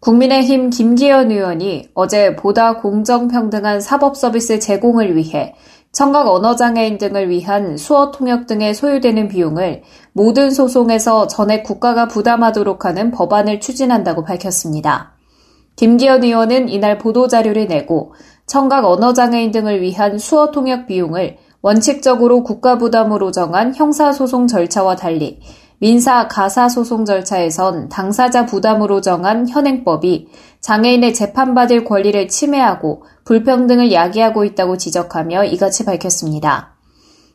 국민의힘 김기현 의원이 어제 보다 공정평등한 사법서비스 제공을 위해 청각 언어장애인 등을 위한 수어 통역 등에 소요되는 비용을 모든 소송에서 전액 국가가 부담하도록 하는 법안을 추진한다고 밝혔습니다. 김기현 의원은 이날 보도자료를 내고 청각 언어장애인 등을 위한 수어 통역 비용을 원칙적으로 국가 부담으로 정한 형사소송 절차와 달리 민사 가사 소송 절차에선 당사자 부담으로 정한 현행법이 장애인의 재판받을 권리를 침해하고 불평등을 야기하고 있다고 지적하며 이같이 밝혔습니다.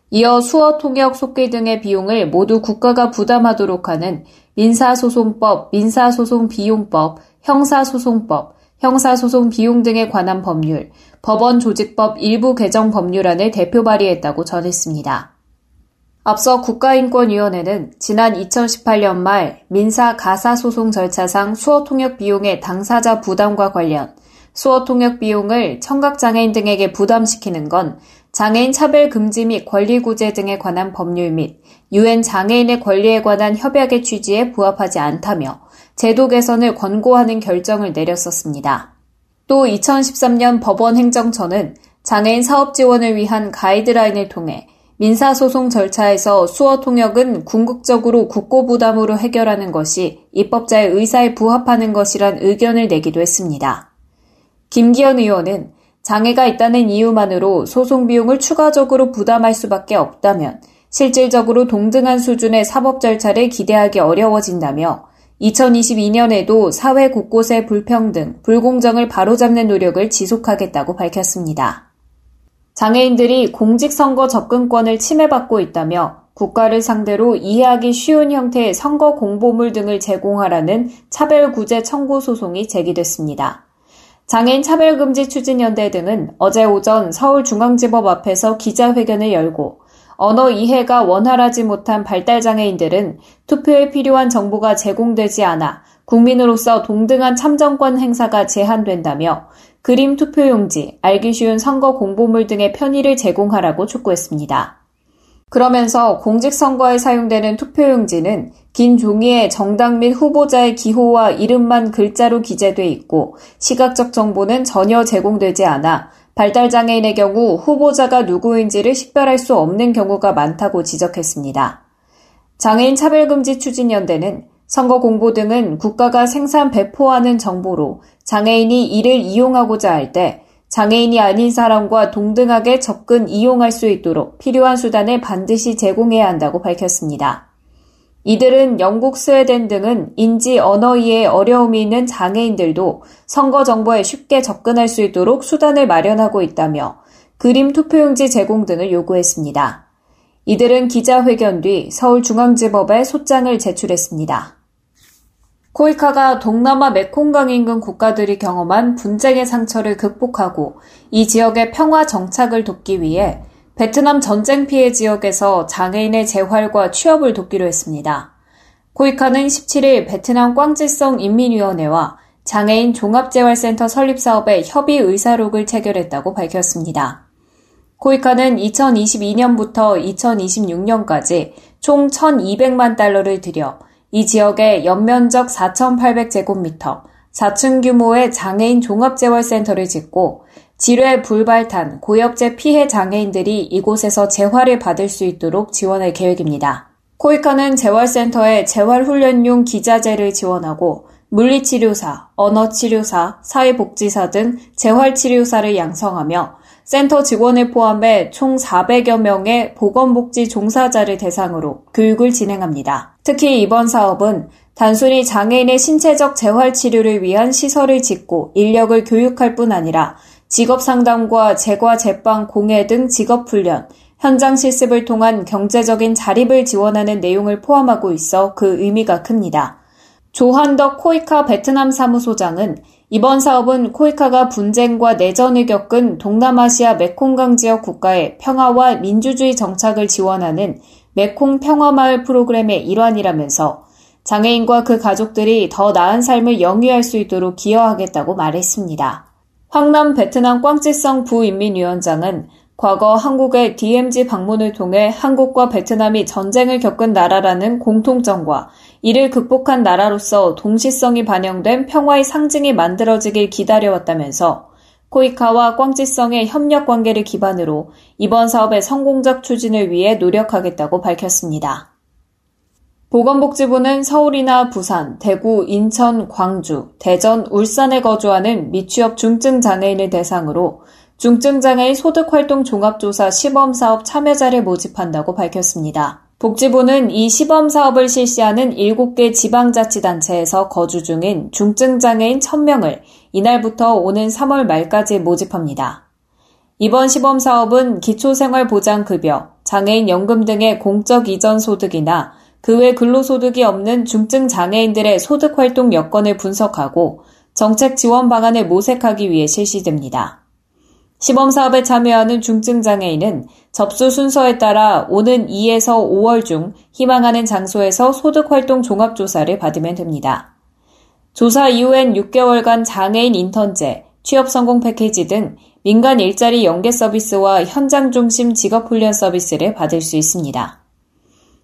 이어 수어 통역 속기 등의 비용을 모두 국가가 부담하도록 하는 민사소송법, 민사소송비용법, 형사소송법, 형사소송 비용 등에 관한 법률, 법원 조직법 일부 개정 법률안을 대표 발의했다고 전했습니다. 앞서 국가인권위원회는 지난 2018년 말 민사 가사 소송 절차상 수어 통역 비용의 당사자 부담과 관련 수어 통역 비용을 청각장애인 등에게 부담시키는 건 장애인 차별 금지 및 권리 구제 등에 관한 법률 및 유엔 장애인의 권리에 관한 협약의 취지에 부합하지 않다며 제도 개선을 권고하는 결정을 내렸었습니다. 또 2013년 법원 행정처는 장애인 사업 지원을 위한 가이드라인을 통해 민사소송 절차에서 수어 통역은 궁극적으로 국고 부담으로 해결하는 것이 입법자의 의사에 부합하는 것이란 의견을 내기도 했습니다. 김기현 의원은 장애가 있다는 이유만으로 소송 비용을 추가적으로 부담할 수밖에 없다면 실질적으로 동등한 수준의 사법 절차를 기대하기 어려워진다며 2022년에도 사회 곳곳의 불평등, 불공정을 바로잡는 노력을 지속하겠다고 밝혔습니다. 장애인들이 공직선거 접근권을 침해받고 있다며 국가를 상대로 이해하기 쉬운 형태의 선거 공보물 등을 제공하라는 차별구제 청구 소송이 제기됐습니다. 장애인 차별금지 추진연대 등은 어제 오전 서울중앙지법 앞에서 기자회견을 열고 언어 이해가 원활하지 못한 발달장애인들은 투표에 필요한 정보가 제공되지 않아 국민으로서 동등한 참정권 행사가 제한된다며 그림 투표용지, 알기 쉬운 선거 공보물 등의 편의를 제공하라고 촉구했습니다. 그러면서 공직선거에 사용되는 투표용지는 긴 종이에 정당 및 후보자의 기호와 이름만 글자로 기재돼 있고 시각적 정보는 전혀 제공되지 않아 발달장애인의 경우 후보자가 누구인지를 식별할 수 없는 경우가 많다고 지적했습니다. 장애인 차별금지 추진연대는 선거 공보 등은 국가가 생산 배포하는 정보로 장애인이 이를 이용하고자 할 때 장애인이 아닌 사람과 동등하게 접근 이용할 수 있도록 필요한 수단을 반드시 제공해야 한다고 밝혔습니다. 이들은 영국, 스웨덴 등은 인지 언어 이해에 어려움이 있는 장애인들도 선거 정보에 쉽게 접근할 수 있도록 수단을 마련하고 있다며 그림 투표용지 제공 등을 요구했습니다. 이들은 기자회견 뒤 서울중앙지법에 소장을 제출했습니다. 코이카가 동남아 메콩강 인근 국가들이 경험한 분쟁의 상처를 극복하고 이 지역의 평화 정착을 돕기 위해 베트남 전쟁 피해 지역에서 장애인의 재활과 취업을 돕기로 했습니다. 코이카는 17일 베트남 꽝지성 인민위원회와 장애인 종합재활센터 설립 사업에 협의 의사록을 체결했다고 밝혔습니다. 코이카는 2022년부터 2026년까지 총 1,200만 달러를 들여 이 지역에 연면적 4,800제곱미터, 4층 규모의 장애인 종합재활센터를 짓고 지뢰 불발탄, 고엽제 피해 장애인들이 이곳에서 재활을 받을 수 있도록 지원할 계획입니다. 코이카는 재활센터에 재활훈련용 기자재를 지원하고 물리치료사, 언어치료사, 사회복지사 등 재활치료사를 양성하며 센터 직원을 포함해 총 400여 명의 보건복지 종사자를 대상으로 교육을 진행합니다. 특히 이번 사업은 단순히 장애인의 신체적 재활치료를 위한 시설을 짓고 인력을 교육할 뿐 아니라 직업 상담과 재과 제빵 공예 등 직업 훈련, 현장 실습을 통한 경제적인 자립을 지원하는 내용을 포함하고 있어 그 의미가 큽니다. 조한덕 코이카 베트남 사무소장은 이번 사업은 코이카가 분쟁과 내전을 겪은 동남아시아 메콩강 지역 국가의 평화와 민주주의 정착을 지원하는 메콩 평화마을 프로그램의 일환이라면서 장애인과 그 가족들이 더 나은 삶을 영위할 수 있도록 기여하겠다고 말했습니다. 황남 베트남 꽝찌성 부인민위원장은 과거 한국의 DMZ 방문을 통해 한국과 베트남이 전쟁을 겪은 나라라는 공통점과 이를 극복한 나라로서 동시성이 반영된 평화의 상징이 만들어지길 기다려왔다면서 코이카와 꽝찌성의 협력 관계를 기반으로 이번 사업의 성공적 추진을 위해 노력하겠다고 밝혔습니다. 보건복지부는 서울이나 부산, 대구, 인천, 광주, 대전, 울산에 거주하는 미취업 중증 장애인을 대상으로 중증장애인 소득활동 종합조사 시범사업 참여자를 모집한다고 밝혔습니다. 복지부는 이 시범 사업을 실시하는 7개 지방자치단체에서 거주 중인 중증장애인 1000명을 이날부터 오는 3월 말까지 모집합니다. 이번 시범 사업은 기초생활보장급여, 장애인 연금 등의 공적 이전 소득이나 그 외 근로소득이 없는 중증 장애인들의 소득 활동 여건을 분석하고 정책 지원 방안을 모색하기 위해 실시됩니다. 시범 사업에 참여하는 중증 장애인은 접수 순서에 따라 오는 2에서 5월 중 희망하는 장소에서 소득 활동 종합 조사를 받으면 됩니다. 조사 이후엔 6개월간 장애인 인턴제, 취업 성공 패키지 등 민간 일자리 연계 서비스와 현장 중심 직업 훈련 서비스를 받을 수 있습니다.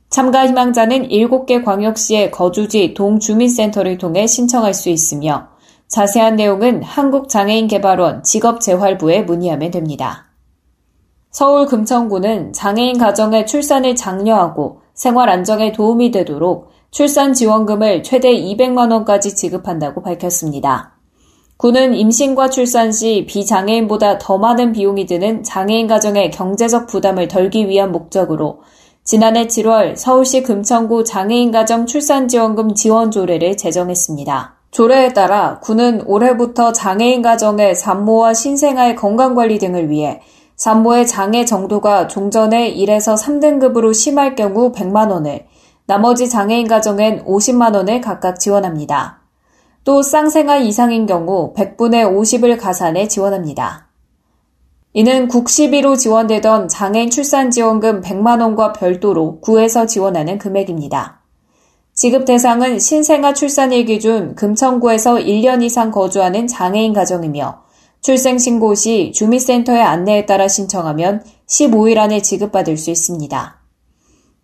참가 희망자는 7개 광역시의 거주지 동주민센터를 통해 신청할 수 있으며 자세한 내용은 한국장애인개발원 직업재활부에 문의하면 됩니다. 서울 금천구는 장애인 가정의 출산을 장려하고 생활 안정에 도움이 되도록 출산 지원금을 최대 200만원까지 지급한다고 밝혔습니다. 구는 임신과 출산 시 비장애인보다 더 많은 비용이 드는 장애인 가정의 경제적 부담을 덜기 위한 목적으로 지난해 7월 서울시 금천구 장애인 가정 출산지원금 지원 조례를 제정했습니다. 조례에 따라 군은 올해부터 장애인 가정의 산모와 신생아의 건강관리 등을 위해 산모의 장애 정도가 종전의 1에서 3등급으로 심할 경우 100만 원을, 나머지 장애인 가정엔 50만 원을 각각 지원합니다. 또 쌍생아 이상인 경우 100분의 50을 가산해 지원합니다. 이는 국시비로 지원되던 장애인 출산지원금 100만 원과 별도로 구에서 지원하는 금액입니다. 지급 대상은 신생아 출산일 기준 금천구에서 1년 이상 거주하는 장애인 가정이며 출생 신고 시 주민센터의 안내에 따라 신청하면 15일 안에 지급받을 수 있습니다.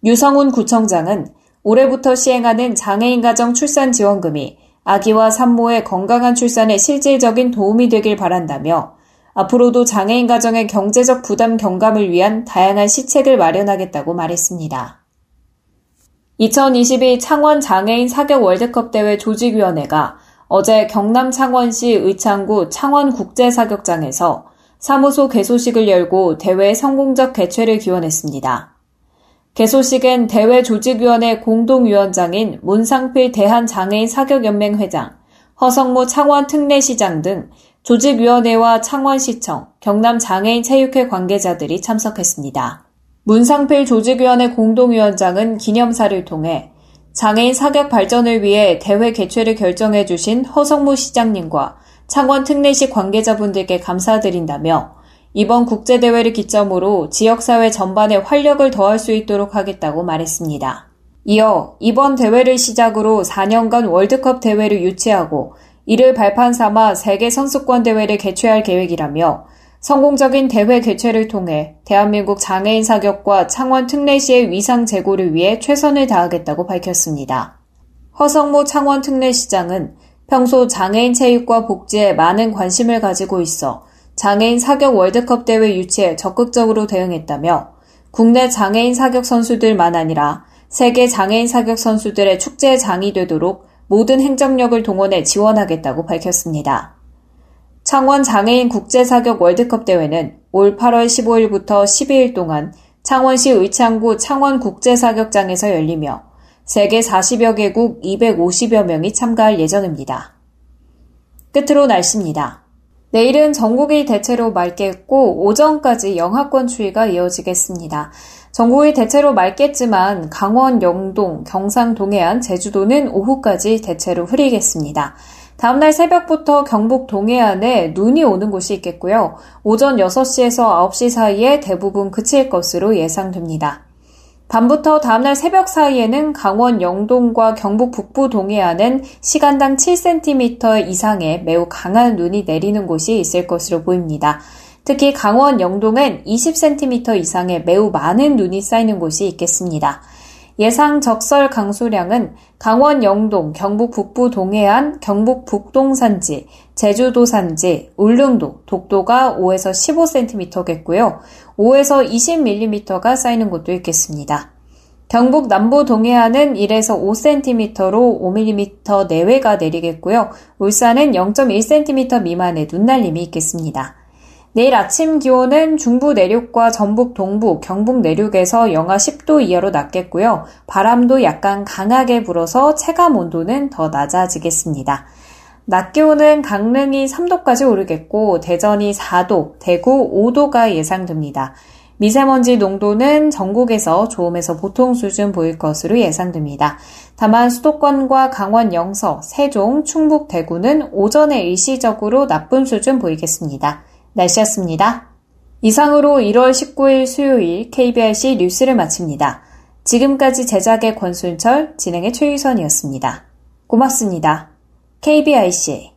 유성훈 구청장은 올해부터 시행하는 장애인 가정 출산 지원금이 아기와 산모의 건강한 출산에 실질적인 도움이 되길 바란다며 앞으로도 장애인 가정의 경제적 부담 경감을 위한 다양한 시책을 마련하겠다고 말했습니다. 2022 창원 장애인 사격 월드컵 대회 조직위원회가 어제 경남 창원시 의창구 창원국제사격장에서 사무소 개소식을 열고 대회 성공적 개최를 기원했습니다. 개소식엔 대회 조직위원회 공동위원장인 문상필 대한장애인 사격연맹 회장, 허성무 창원 특례시장 등 조직위원회와 창원시청, 경남장애인체육회 관계자들이 참석했습니다. 문상필 조직위원회 공동위원장은 기념사를 통해 장애인 사격 발전을 위해 대회 개최를 결정해 주신 허성무 시장님과 창원 특례시 관계자분들께 감사드린다며 이번 국제대회를 기점으로 지역사회 전반에 활력을 더할 수 있도록 하겠다고 말했습니다. 이어 이번 대회를 시작으로 4년간 월드컵 대회를 유치하고 이를 발판 삼아 세계 선수권 대회를 개최할 계획이라며 성공적인 대회 개최를 통해 대한민국 장애인 사격과 창원 특례시의 위상 제고를 위해 최선을 다하겠다고 밝혔습니다. 허성모 창원 특례시장은 평소 장애인 체육과 복지에 많은 관심을 가지고 있어 장애인 사격 월드컵 대회 유치에 적극적으로 대응했다며 국내 장애인 사격 선수들만 아니라 세계 장애인 사격 선수들의 축제의 장이 되도록 모든 행정력을 동원해 지원하겠다고 밝혔습니다. 창원 장애인 국제사격 월드컵 대회는 올 8월 15일부터 12일 동안 창원시 의창구 창원 국제사격장에서 열리며 세계 40여 개국 250여 명이 참가할 예정입니다. 끝으로 날씨입니다. 내일은 전국이 대체로 맑겠고 오전까지 영하권 추위가 이어지겠습니다. 전국이 대체로 맑겠지만 강원, 영동, 경상 동해안, 제주도는 오후까지 대체로 흐리겠습니다. 다음날 새벽부터 경북 동해안에 눈이 오는 곳이 있겠고요. 오전 6시에서 9시 사이에 대부분 그칠 것으로 예상됩니다. 밤부터 다음날 새벽 사이에는 강원 영동과 경북 북부 동해안은 시간당 7cm 이상의 매우 강한 눈이 내리는 곳이 있을 것으로 보입니다. 특히 강원 영동은 20cm 이상의 매우 많은 눈이 쌓이는 곳이 있겠습니다. 예상 적설 강수량은 강원 영동, 경북 북부 동해안, 경북 북동 산지, 제주도 산지, 울릉도, 독도가 5에서 15cm겠고요. 5에서 20mm가 쌓이는 곳도 있겠습니다. 경북 남부 동해안은 1에서 5cm로 5mm 내외가 내리겠고요. 울산은 0.1cm 미만의 눈날림이 있겠습니다. 내일 아침 기온은 중부 내륙과 전북 동부, 경북 내륙에서 영하 10도 이하로 낮겠고요. 바람도 약간 강하게 불어서 체감 온도는 더 낮아지겠습니다. 낮 기온은 강릉이 3도까지 오르겠고 대전이 4도, 대구 5도가 예상됩니다. 미세먼지 농도는 전국에서 좋음에서 보통 수준 보일 것으로 예상됩니다. 다만 수도권과 강원 영서, 세종, 충북, 대구는 오전에 일시적으로 나쁜 수준 보이겠습니다. 날씨였습니다. 이상으로 1월 19일 수요일 KBRC 뉴스를 마칩니다. 지금까지 제작의 권순철, 진행의 최유선이었습니다. 고맙습니다. KBRC